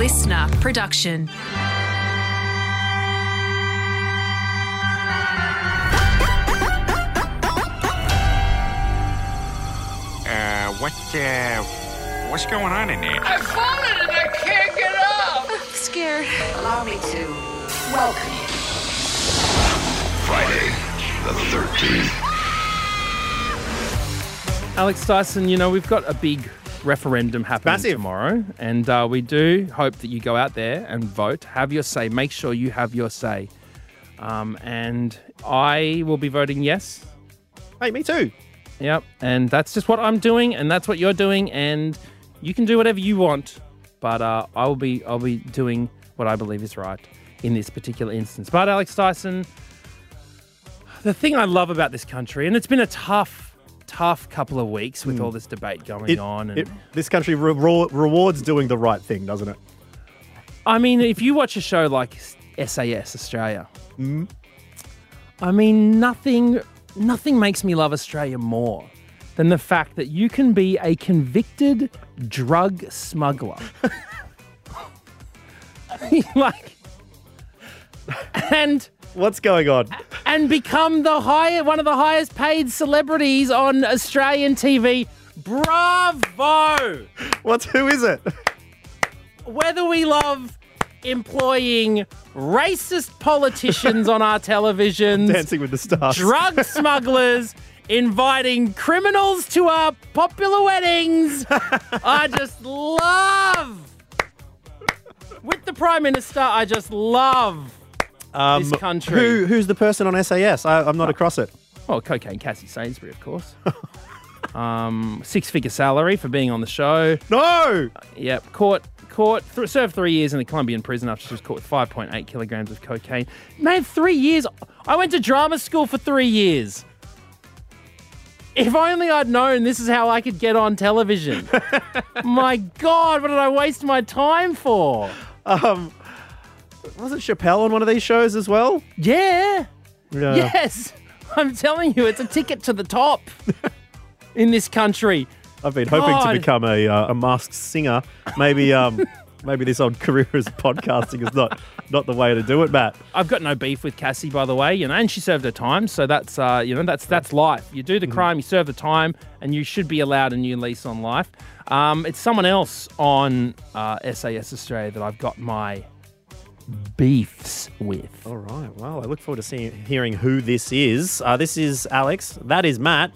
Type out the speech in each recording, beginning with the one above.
listener production. Uh, what, uh, what's going on in there? I've fallen and I can't get up. Scared. Allow me to welcome you. Friday the 13th. Alex Dyson, you know, we've got a big referendum happening massive. tomorrow, and uh, we do hope that you go out there and vote. Have your say. Make sure you have your say. Um, and I will be voting yes. Hey, me too. Yep. And that's just what I'm doing, and that's what you're doing, and you can do whatever you want, but uh, I will be I'll be doing what I believe is right in this particular instance. But Alex Dyson, the thing I love about this country, and it's been a tough, tough couple of weeks with hmm. all this debate going It- on, and it- this country re- re- rewards doing the right thing, doesn't it? I mean, if you watch a show like SAS Australia, hmm? I mean, nothing, nothing makes me love Australia more than the fact that you can be a convicted drug smuggler, like, and What's going on? and become the higher one of the highest paid celebrities on Australian TV. Bravo! What's who is it? whether we love employing racist politicians on our televisions, Dancing with the Stars. drug smugglers, inviting criminals to our popular weddings. I just love. With the Prime Minister, I just love Um, this country. Who, who's the person on SAS? I, I'm not across it. Well, cocaine Cassie Sainsbury, of course. um, six figure salary for being on the show. No! Yep, caught caught th- served three years in the Colombian prison after she was caught with 5.8 kilograms of cocaine. Man, three years. I went to drama school for three years. If only I'd known this is how I could get on television. my God, what did I waste my time for? Um, wasn't Schapelle on one of these shows as well? Yeah. Yeah. Yes. I'm telling you, it's a ticket to the top in this country. I've been hoping to become a, uh, a masked singer. Maybe um, maybe this old career as podcasting is not not the way to do it, Matt. I've got no beef with Cassie, by the way, you know, and she served her time, so that's uh, you know that's that's life. You do the crime, you serve the time, and you should be allowed a new lease on life. Um, it's someone else on uh, SAS Australia that I've got my beefs with. All right. Well, I look forward to seeing hearing who this is. Uh, this is Alex. That is Matt.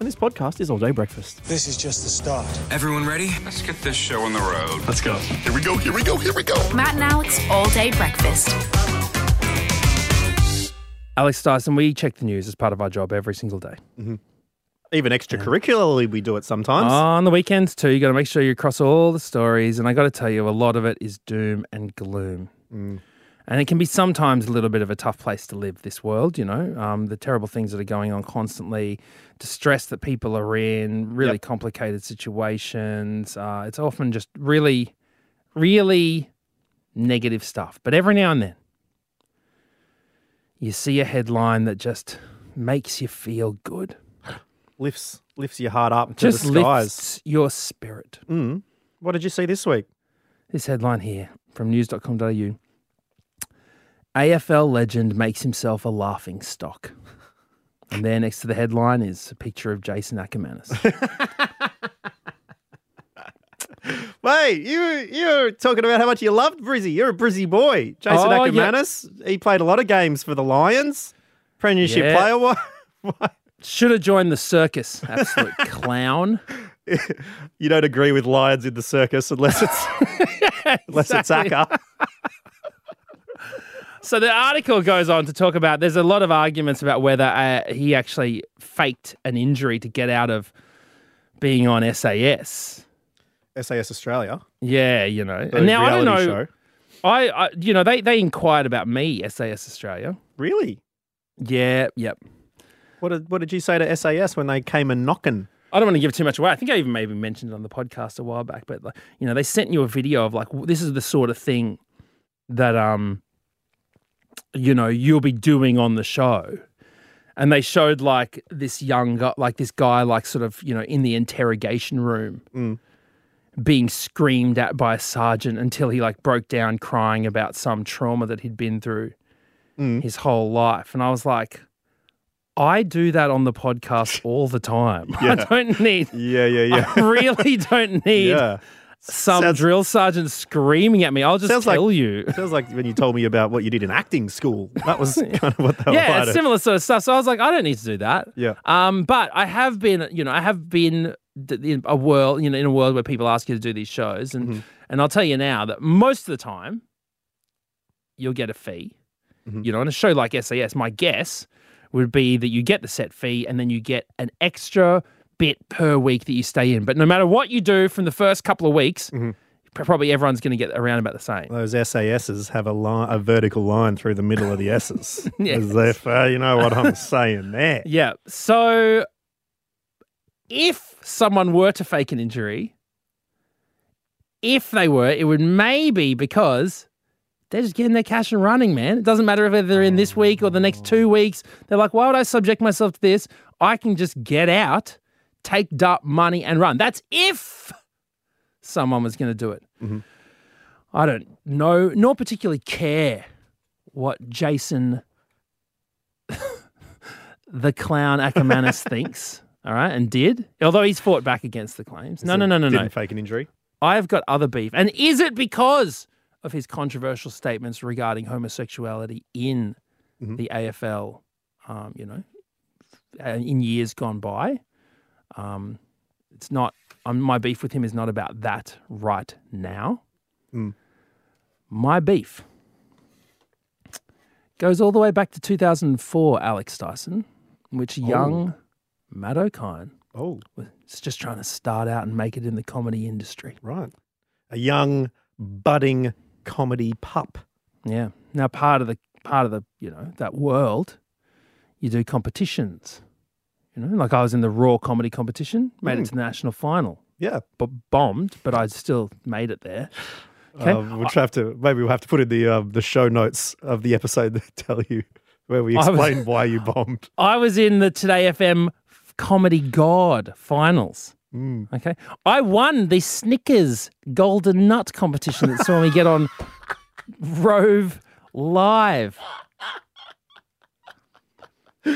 And this podcast is All Day Breakfast. This is just the start. Everyone ready? Let's get this show on the road. Let's go. Here we go, here we go, here we go. Matt and Alex all day breakfast. Alex Dyson, we check the news as part of our job every single day. Even extracurricularly, we do it sometimes. On the weekends too, you got to make sure you cross all the stories, and I got to tell you, a lot of it is doom and gloom. And it can be sometimes a little bit of a tough place to live, this world, you know, um, the terrible things that are going on constantly, distress that people are in, really Yep. complicated situations. Uh, it's often just really, really negative stuff. But every now and then, you see a headline that just makes you feel good, lifts lifts your heart up to just the skies. lifts your spirit. Mm. What did you see this week? This headline here from news.com.au AFL legend makes himself a laughing stock. And there next to the headline is a picture of Jason Akermanis. Wait, you you're talking about how much you loved Brizzy. You're a Brizzy boy. Jason Oh, yeah. Akermanis. He played a lot of games for the Lions. Premiership Yeah. player. Why, why? Should have joined the circus. Absolute clown. You don't agree with lions in the circus unless it's unless it's. Acker. So the article goes on to talk about there's a lot of arguments about whether uh, he actually faked an injury to get out of being on SAS. SAS Australia. Yeah, you know. the And now I don't know. show. I, I, you know, they they inquired about me, SAS Australia. Really? Yeah, yep. What did what did you say to SAS when they came and knocking? I don't want to give too much away. I think I even maybe mentioned it on the podcast a while back, but like, you know, they sent you a video of like this is the sort of thing that um you know, you'll be doing on the show. And they showed like this young guy, like this guy, like sort of, you know, in the interrogation room, being screamed at by a sergeant until he like broke down crying about some trauma that he'd been through Mm. his whole life. And I was like, I do that on the podcast all the time. I don't need, Yeah, yeah, yeah. I really don't need yeah. some Sounds- drill sergeant screaming at me. I'll just Sounds like- tell you. Sounds like when you told me about what you did in acting school. That was kind of what they were Yeah, it's similar sort of stuff. So I was like, I don't need to do that. Yeah. Um, but I have been, you know, I have been in a world, you know, in a world where people ask you to do these shows, and Mm-hmm. and I'll tell you now that most of the time, you'll get a fee. Mm-hmm. You know, on a show like SAS, my guess would be that you get the set fee, and then you get an extra bit per week that you stay in. But no matter what you do from the first couple of weeks, Mm-hmm. probably everyone's going to get around about the same. Those SASs have a line, a vertical line through the middle of the S's. Yes. As if, uh, you know what I'm saying there. Yeah. So if someone were to fake an injury, if they were, it would maybe because they're just getting their cash and running, man. It doesn't matter if they're in this week or the next two weeks. They're like, why would I subject myself to this? I can just get out, take up money and run. That's if someone was going to do it. Mm-hmm. I don't know, nor particularly care what Jason the clown Akermanis thinks, all right, and did, although he's fought back against the claims. No, no, no, no, Didn't no. fake an injury. I've got other beef. And is it because of his controversial statements regarding homosexuality in the AFL, um, you know, in years gone by? Um, it's not, um, my beef with him is not about that right now. My beef goes all the way back to 2004, Alex Dyson, in which young Matt Okine Oh, was just trying to start out and make it in the comedy industry. right. A young, budding comedy pup. Yeah. Now part of the part of the you know that world, you do competitions. You know, like I was in the Raw comedy competition, made it to the national final, Yeah. but bombed, but I still made it there. Okay. Um, we'll have to maybe we'll have to put in the um, the show notes of the episode that tell you where we I was- explain why you bombed. I was in the Today FM Comedy God finals. Mm. Okay. I won the Snickers Golden Nut competition that saw me get on Rove Live. Wait,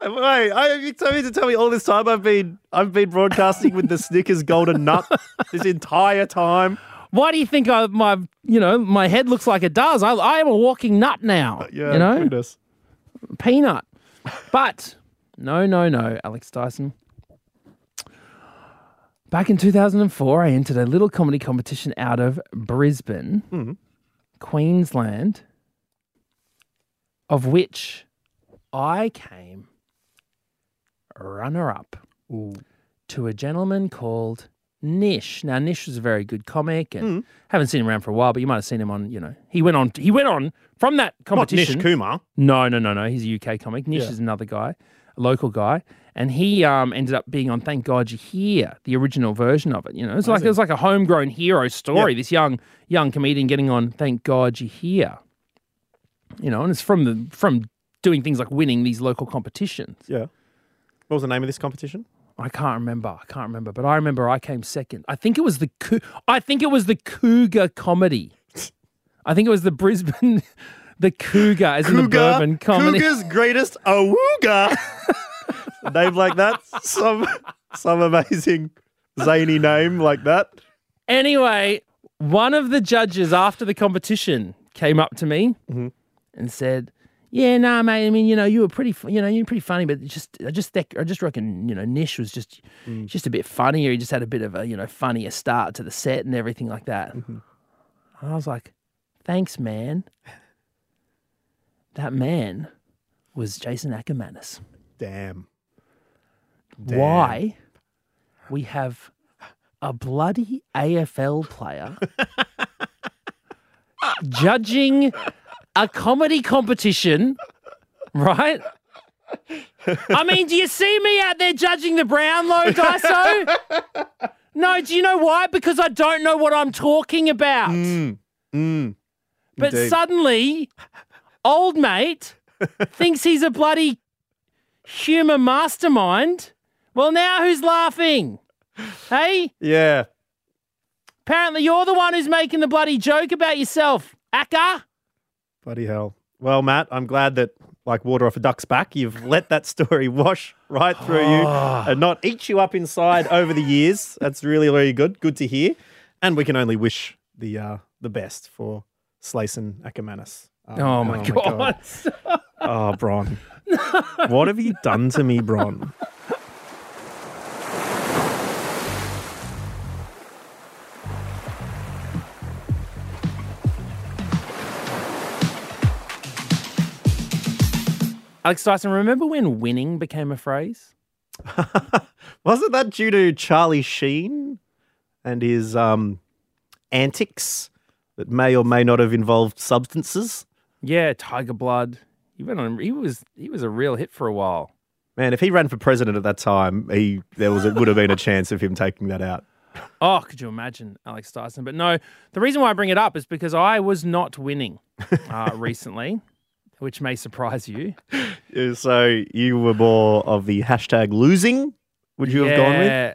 I, you told me to tell me all this time I've been I've been broadcasting with the Snickers Golden Nut this entire time. Why do you think I, my, you know, my head looks like it does? I, I am a walking nut now. Uh, yeah, you know, goodness. peanut. But no, no, no, Alex Dyson. Back in 2004, I entered a little comedy competition out of Brisbane, mm-hmm. Queensland, of which I came runner up to a gentleman called Nish. Now Nish was a very good comic and mm. haven't seen him around for a while, but you might have seen him on, you know, he went on he went on from that competition. Not Nish. Kumar. No, no, no, no. He's a UK comic. Nish Yeah. is another guy, a local guy, and he um, ended up being on Thank God You're Here, the original version of it. You know, it's like it was like a homegrown hero story. This young young comedian getting on Thank God You're Here. You know, and it's from the from doing things like winning these local competitions. Yeah. What was the name of this competition? I can't remember. I can't remember, but I remember I came second. I think it was the I think it was the Cougar comedy. I think it was the Brisbane, the Cougar, as in the bourbon comedy. Cougar's greatest awooga. a name like that. Some some amazing zany name like that. Anyway, one of the judges after the competition came up to me Mm-hmm. and said, "Yeah, nah, mate. I mean, you know, you were pretty, you know, you're pretty funny, but just, I just, think, I just reckon, you know, Nish was just, Mm. just a bit funnier. He just had a bit of a, you know, funnier start to the set and everything like that." Mm-hmm. I was like, "Thanks, man." That man was Jason Akermanis. Damn. Damn. Why we have a bloody AFL player judging a comedy competition, right? I mean, do you see me out there judging the Brownlow, Dyso? No, do you know why? Because I don't know what I'm talking about. Mm, but indeed. suddenly, old mate thinks he's a bloody humour mastermind. Well, now who's laughing? Hey, Yeah. apparently you're the one who's making the bloody joke about yourself, Akka. Bloody hell. Well, Matt, I'm glad that, like water off a duck's back, you've let that story wash right through you and not eat you up inside over the years. That's really, really good. Good to hear. And we can only wish the uh, the best for Slayson Akermanis. Um, Oh my, god. Oh, Bron. what have you done to me, Bron? Alex Dyson, remember when winning became a phrase? Wasn't that due to Charlie Sheen and his um, antics that may or may not have involved substances? Yeah, Tiger Blood. He went on. He was he was a real hit for a while. Man, if he ran for president at that time, he there was it would have been a chance of him taking that out. Oh, could you imagine Alex Dyson? But no, the reason why I bring it up is because I was not winning uh, recently, which may surprise you. So you were more of the hashtag losing. Would you have gone with? Yeah.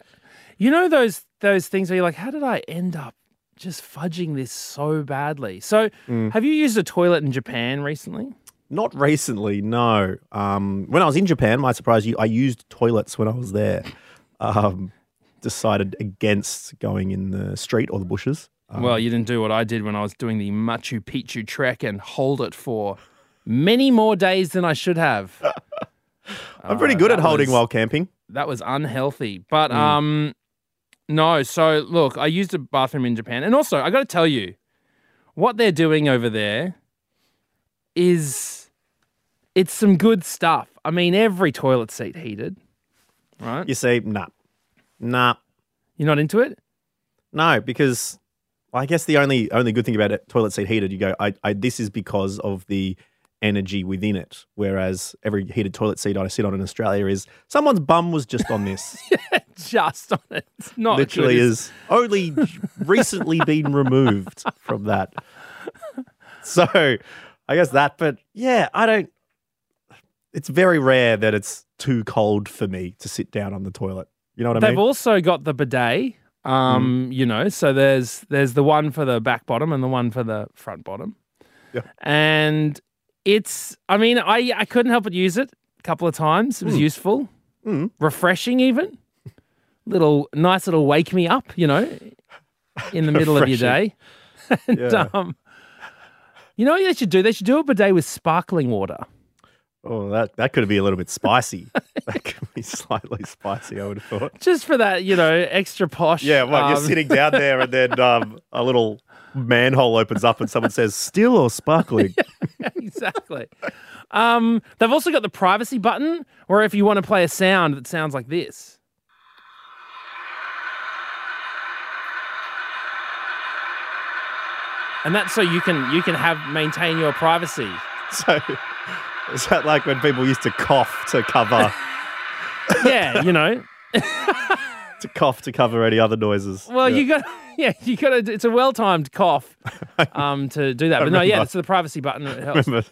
You know those those things where you're like, how did I end up just fudging this so badly? So, Mm. have you used a toilet in Japan recently? Not recently, no. Um, when I was in Japan, might surprise you, I used toilets when I was there. Um, decided against going in the street or the bushes. Um, well, you didn't do what I did when I was doing the Machu Picchu trek and hold it for many more days than I should have. I'm pretty Uh, good at holding was- while camping. that was unhealthy. But Mm. um no, so look, I used a bathroom in Japan. And also, I got to tell you, what they're doing over there is it's some good stuff. I mean, every toilet seat heated, right? You see, nah, nah, You're not into it? no, because I guess the only only good thing about it, toilet seat heated, you go, I, I this is because of the energy within it. Whereas every heated toilet seat I sit on in Australia is someone's bum was just on this. Just on it. It's not Literally good. is only recently been removed from that. So I guess that, but yeah, I don't. It's very rare that it's too cold for me to sit down on the toilet. You know what I mean? They've also got the bidet. Um, Mm. you know, so there's there's the one for the back bottom and the one for the front bottom. Yeah. And it's I mean, I I couldn't help but use it a couple of times. It was useful. Mm. Refreshing even. Little nice little wake me up, you know, in the middle of your day. and Yeah. um you know what they should do? They should do a bidet with sparkling water. Oh, that that could be a little bit spicy. that could be slightly spicy, I would have thought. Just for that, you know, extra posh. Yeah, you're um, sitting down there and then um, a little manhole opens up and someone says, still or sparkling? exactly. Um, they've also got the privacy button, where if you want to play a sound that sounds like this. And that's so you can you can have maintain your privacy. so is that like when people used to cough to cover Yeah, you know. To cough to cover any other noises? Well, Yeah. you got yeah, you got to. It's a well-timed cough um, to do that. But no, yeah, it's the privacy button. I helps. remember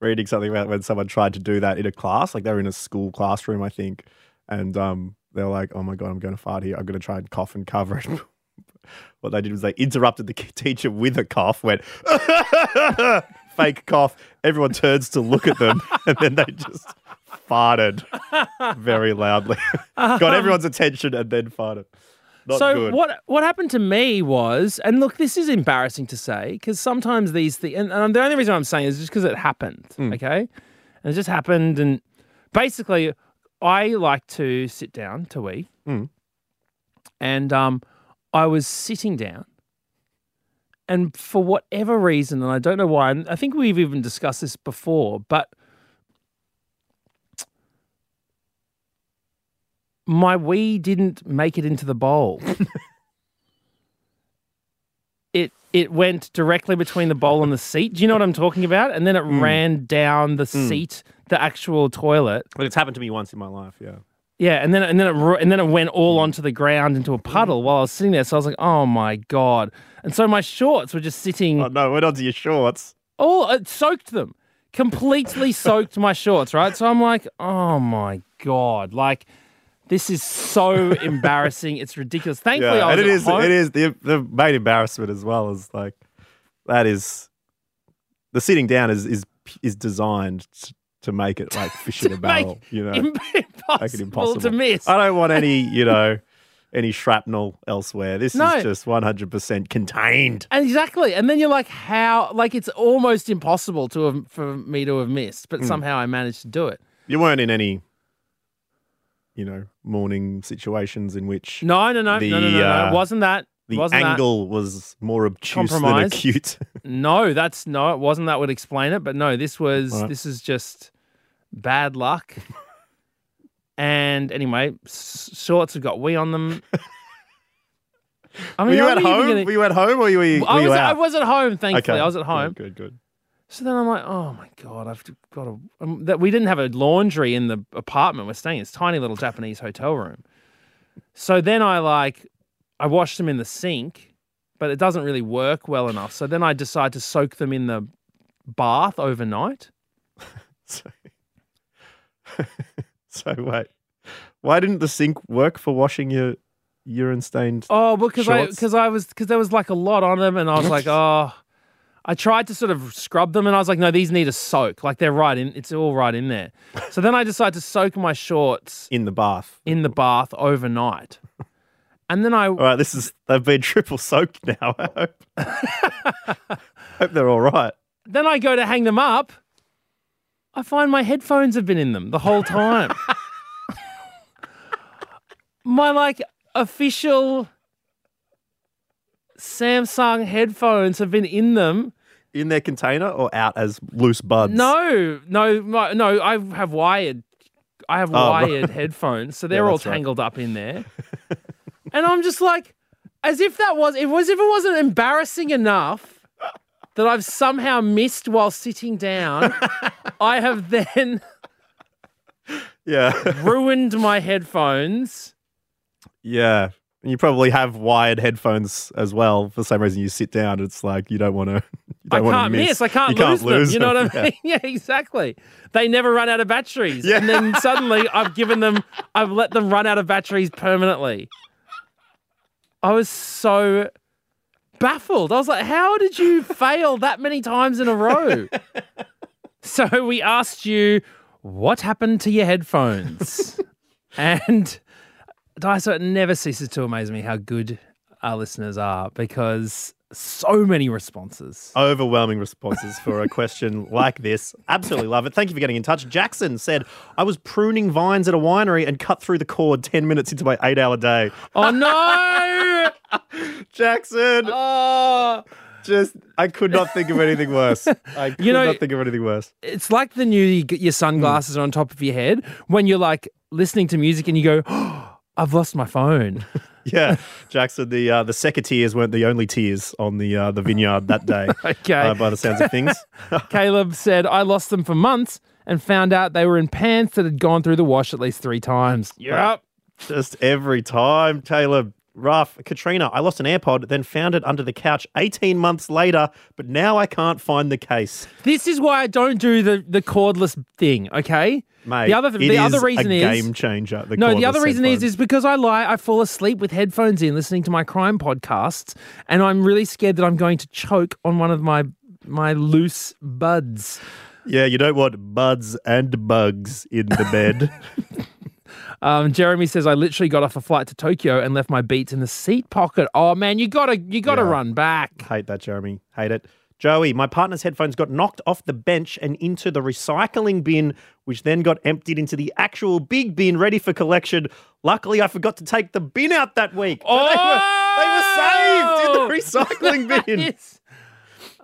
reading something about when someone tried to do that in a class, like they were in a school classroom, I think, and um, they were like, "Oh my god, I'm going to fart here. I'm going to try and cough and cover it." what they did was they interrupted the teacher with a cough, went fake cough. Everyone turns to look at them, and then they just farted very loudly, got everyone's attention, and then farted. Not so good. what what happened to me was, and look, this is embarrassing to say because sometimes these things, and, and the only reason I'm saying is just because it happened, Hmm. okay, and it just happened, and basically, I like to sit down to eat, Hmm. and um, I was sitting down, and for whatever reason, and I don't know why, and I think we've even discussed this before, but my wee didn't make it into the bowl. it it went directly between the bowl and the seat. Do you know what I'm talking about? And then it mm. ran down the mm. seat, the actual toilet. But it's happened to me once in my life. Yeah. Yeah, and then and then it and then it went all onto the ground into a puddle while I was sitting there. So I was like, "Oh my god!" And so my shorts were just sitting. Oh no, went onto your shorts. Oh, uh, it soaked them. Completely soaked my shorts, right? So I'm like, oh my God. Like, This is so embarrassing. It's ridiculous. Thankfully, Yeah, I was and it is home. it is the the main embarrassment as well is like that is the sitting down is is is designed to, to make it like fish in a barrel, you know, Im- impossible, make it impossible to miss. I don't want any, you know, any shrapnel elsewhere. This No. is just 100% contained. Exactly. And then you're like, how? Like, it's almost impossible to have, for me to have missed, but hmm. somehow I managed to do it. You weren't in any, you know, morning situations in which No, no, no, no, no, no, no. uh, It wasn't that. the wasn't that. angle was more obtuse than acute. No, that's no, it wasn't. That would explain it. But no, this was Right. this is just bad luck. and anyway, s- shorts have got wee on them. I mean, were you how at are home? gonna- Were you at home or were you, were I you was, out? I was at home. Thankfully. I was at home. Good, good. So then I'm like, oh my god, I've got to. Um, that we didn't have a laundry in the apartment we're staying. in. It's tiny little Japanese hotel room. So then I like, I washed them in the sink, but it doesn't really work well enough. So then I decide to soak them in the bath overnight. So, so wait, why didn't the sink work for washing your urine stained? Oh, because I because I was because there was like a lot on them, and I was like, oh. I tried to sort of scrub them, and I was like, no, these need a soak. Like they're right in. It's all right in there. So then I decided to soak my shorts in the bath. in the bath overnight. And then I All right, this is they've been triple soaked now. I hope. hope they're all right. then I go to hang them up. I find my headphones have been in them the whole time. my like official Samsung headphones have been in them. In their container or out as loose buds? No, no, no. I have wired. I have Oh, right. wired headphones, so they're all that's right. tangled up in there. and I'm just like, as if that was, it was if it wasn't embarrassing enough that I've somehow missed while sitting down. I have then Yeah. ruined my headphones. yeah. And you probably have wired headphones as well for the same reason you sit down. It's like you don't want to. I can't miss. I can't, you lose, can't lose them. You know what I mean? Yeah. exactly. They never run out of batteries. Yeah. And then suddenly I've given them, I've let them run out of batteries permanently. I was so baffled. I was like, how did you fail that many times in a row? so we asked you, what happened to your headphones? and Dyso, it never ceases to amaze me how good our listeners are because so many responses. Overwhelming responses for a question like this. Absolutely love it. Thank you for getting in touch. Jackson said, I was pruning vines at a winery and cut through the cord 10 minutes into my eight hour day. Oh no! Jackson, oh, just, I could not think of anything worse. I could know- not think of anything worse. it's like the new you your sunglasses hmm. are on top of your head when you're like listening to music and you go, oh, "I've lost my phone." Yeah, Jackson, the uh, the secateurs weren't the only tears on the uh, the vineyard that day. Okay. uh, by the sounds of things. Caleb said, "I lost them for months and found out they were in pants that had gone through the wash at least three times." Yep. Just every time, Caleb. Rough. Katrina, I lost an AirPod, then found it under the couch 18 months later, but now I can't find the case. This is why I don't do the the cordless thing. Okay. Mate, the other the other is reason a is game changer. The No, the other reason is is because I lie. I fall asleep with headphones in, listening to my crime podcasts, and I'm really scared that I'm going to choke on one of my my loose buds. yeah, you don't want buds and bugs in the bed. Um, Jeremy says I literally got off a flight to Tokyo and left my beats in the seat pocket. Oh man, you gotta you gotta Yeah. run back. Hate that, Jeremy. Hate it. Joey, my partner's headphones got knocked off the bench and into the recycling bin, which then got emptied into the actual big bin ready for collection. Luckily, I forgot to take the bin out that week. Oh! they, were, they were saved in the recycling bin. Yes.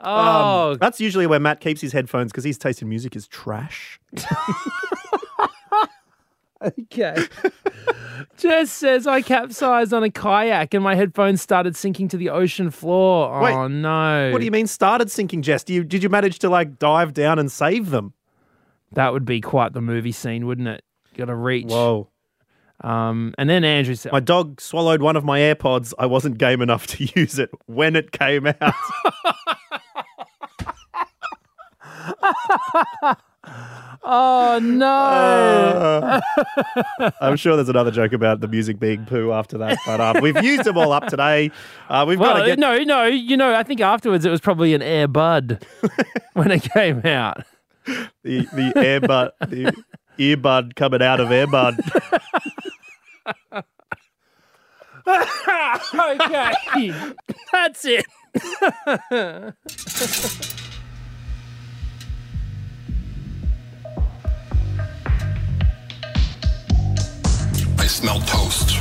Oh, Um, that's usually where Matt keeps his headphones because his taste in music is trash. okay. Jess says I capsized on a kayak and my headphones started sinking to the ocean floor. Oh no! What do you mean started sinking, Jess? Do you, did you manage to like dive down and save them? That would be quite the movie scene, wouldn't it? Got to reach. Whoa. Um, and then Andrew said, My dog swallowed one of my AirPods. I wasn't game enough to use it when it came out. Oh no! I'm sure there's another joke about the music being poo after that, but um, we've used them all up today. Uh, we've got well, to get no, no. You know, I think afterwards it was probably an Air Bud when it came out. the the earbud the earbud coming out of earbud. okay, that's it. Smell toast.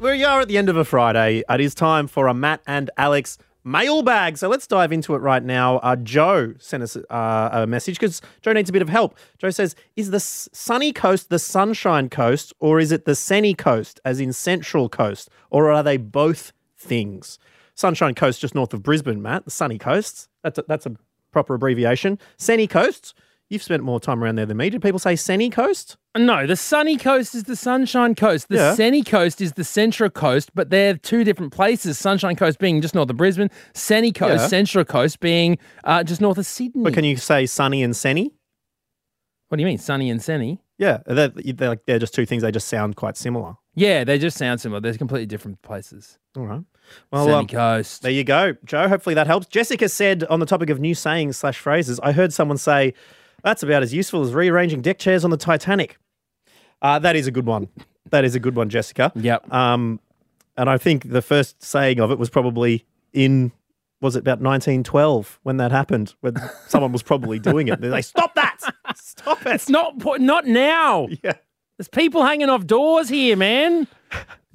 We are at the end of a Friday. It is time for a Matt and Alex mailbag. So let's dive into it right now. Uh, Joe sent us uh, a message because Joe needs a bit of help. Joe says, Is the sunny coast the sunshine coast or is it the sunny coast, as in central coast, or are they both things? Sunshine Coast, just north of Brisbane, Matt, the sunny coast. That's a, that's a proper abbreviation. Sunny coast. You've spent more time around there than me. Did people say sunny coast? No, the sunny coast is the sunshine coast. The Yeah. sunny coast is the central coast, but they're two different places. Sunshine coast being just north of Brisbane, sunny coast, Yeah. central coast being uh, just north of Sydney. But can you say sunny and sunny? what do you mean, sunny and sunny? Yeah, they're, they're, they're just two things. They just sound quite similar. Yeah, they just sound similar. They're completely different places. All right. Well, um, coast. there you go, Joe. Hopefully that helps. Jessica said on the topic of new sayings slash phrases, I heard someone say that's about as useful as rearranging deck chairs on the Titanic. Uh, that is a good one. That is a good one, Jessica. Yep. Um, and I think the first saying of it was probably in was it about 1912 when that happened? When someone was probably doing it. They say, "Stop that! Stop it!" It's not not now. Yeah. There's people hanging off doors here, man.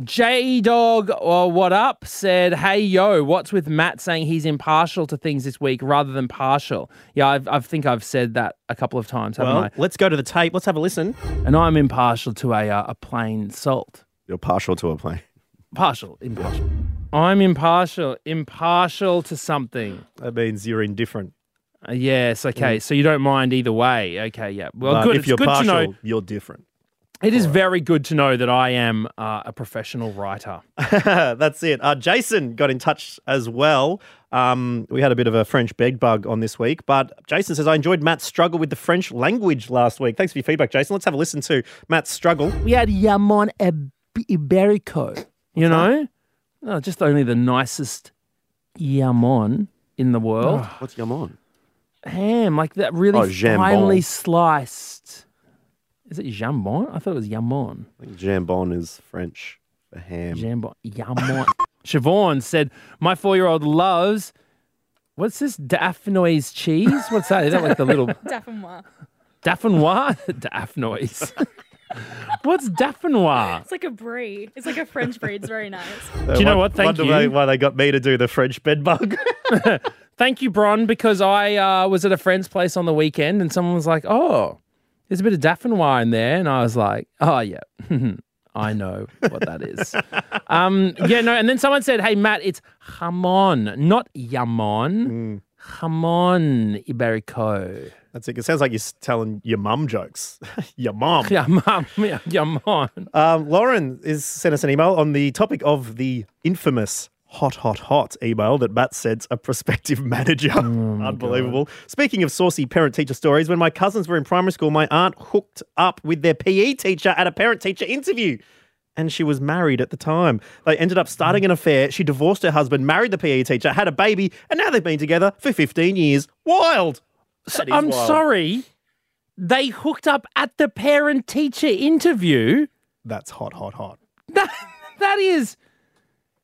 J Dog, or what up, said, Hey, yo, what's with Matt saying he's impartial to things this week rather than partial? Yeah, I've, I think I've said that a couple of times, haven't Well, I? let's go to the tape. Let's have a listen. And I'm impartial to a, uh, a plain salt. You're partial to a plain. Partial, impartial. I'm impartial, impartial to something. That means you're indifferent. Uh, yes, okay. So you don't mind either way. Okay, yeah. Well, But good. If it's you're good partial, to know. you're different. It is very good to know that I am uh, a professional writer. That's it. Uh, Jason got in touch as well. Um, we had a bit of a French beg bug on this week, but Jason says, I enjoyed Matt's struggle with the French language last week. Thanks for your feedback, Jason. Let's have a listen to Matt's struggle. we had Yamon Ib- Iberico. You know, oh, just only the nicest Yamon in the world. What's your on? Ham, like that really Oh, jambon. finely sliced. Is it jambon? I thought it was yamon. I think jambon is French for ham. Jambon. Yamon. Siobhan said, My four year old loves. What's this? Daphnoise cheese? What's that? Is that like the little Daffinois. Daphnois? Daphnoise. What's Daphnois? It's like a brie. It's like a French brie. It's very nice. Do you know what? Thank wonder you. Why, why they got me to do the French bed bug. Thank you, Bron, because I uh, was at a friend's place on the weekend and someone was like, oh, there's a bit of Daphnois in there. And I was like, oh, yeah, I know what that is. um, yeah, no. And then someone said, hey, Matt, it's jamon, not yamon. Jamon Iberico. That's it. It sounds like you're telling your mum jokes. your mum. Yamon. Yamon. Um, Lauren is sent us an email on the topic of the infamous hot, hot, hot email that Matt sent a prospective manager. Oh Unbelievable. Speaking of saucy parent teacher stories, when my cousins were in primary school, my aunt hooked up with their PE teacher at a parent teacher interview. And she was married at the time. They ended up starting an affair. She divorced her husband, married the PE teacher, had a baby, and now they've been together for 15 years. Wild. Is I'm wild. sorry. They hooked up at the parent teacher interview. That's hot, hot, hot. That that is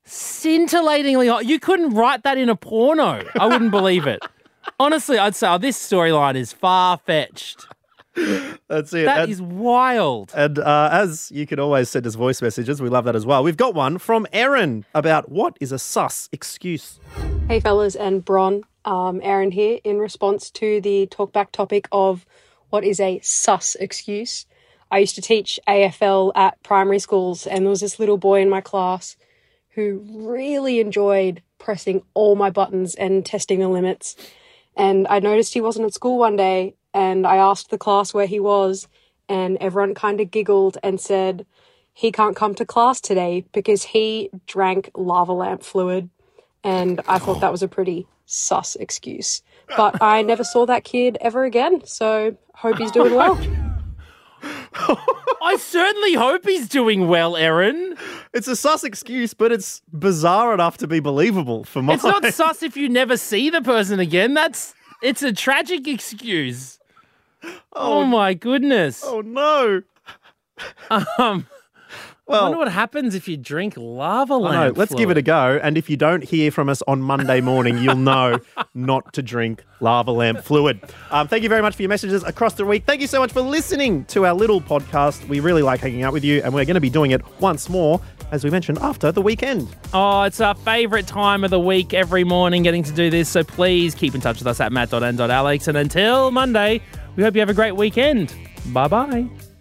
scintillatingly hot. You couldn't write that in a porno. I wouldn't believe it. Honestly, I'd say oh, this storyline is far fetched. That's it. That And- is wild. And uh, as you can always send us voice messages, we love that as well. We've got one from Erin about what is a sus excuse. Hey fellas and Bron, um, Aaron here in response to the talkback topic of what is a sus excuse. I used to teach AFL at primary schools, and there was this little boy in my class who really enjoyed pressing all my buttons and testing the limits. And I noticed he wasn't at school one day, and I asked the class where he was, and everyone kind of giggled and said, he can't come to class today because he drank lava lamp fluid. And I thought that was a pretty sus excuse. But I never saw that kid ever again. So hope he's doing well. I certainly hope he's doing well, Erin. It's a sus excuse, but it's bizarre enough to be believable for my. It's not sus if you never see the person again. That's it's a tragic excuse. Oh, my goodness. Oh no. Um, I Well, wonder what happens if you drink lava lamp. know. Let's give it a go. And if you don't hear from us on Monday morning, you'll know not to drink lava lamp fluid. Um, thank you very much for your messages across the week. Thank you so much for listening to our little podcast. We really like hanging out with you, and we're going to be doing it once more, as we mentioned, after the weekend. Oh, it's our favourite time of the week every morning getting to do this. So please keep in touch with us at matt.n.alex. And until Monday, we hope you have a great weekend. Bye bye.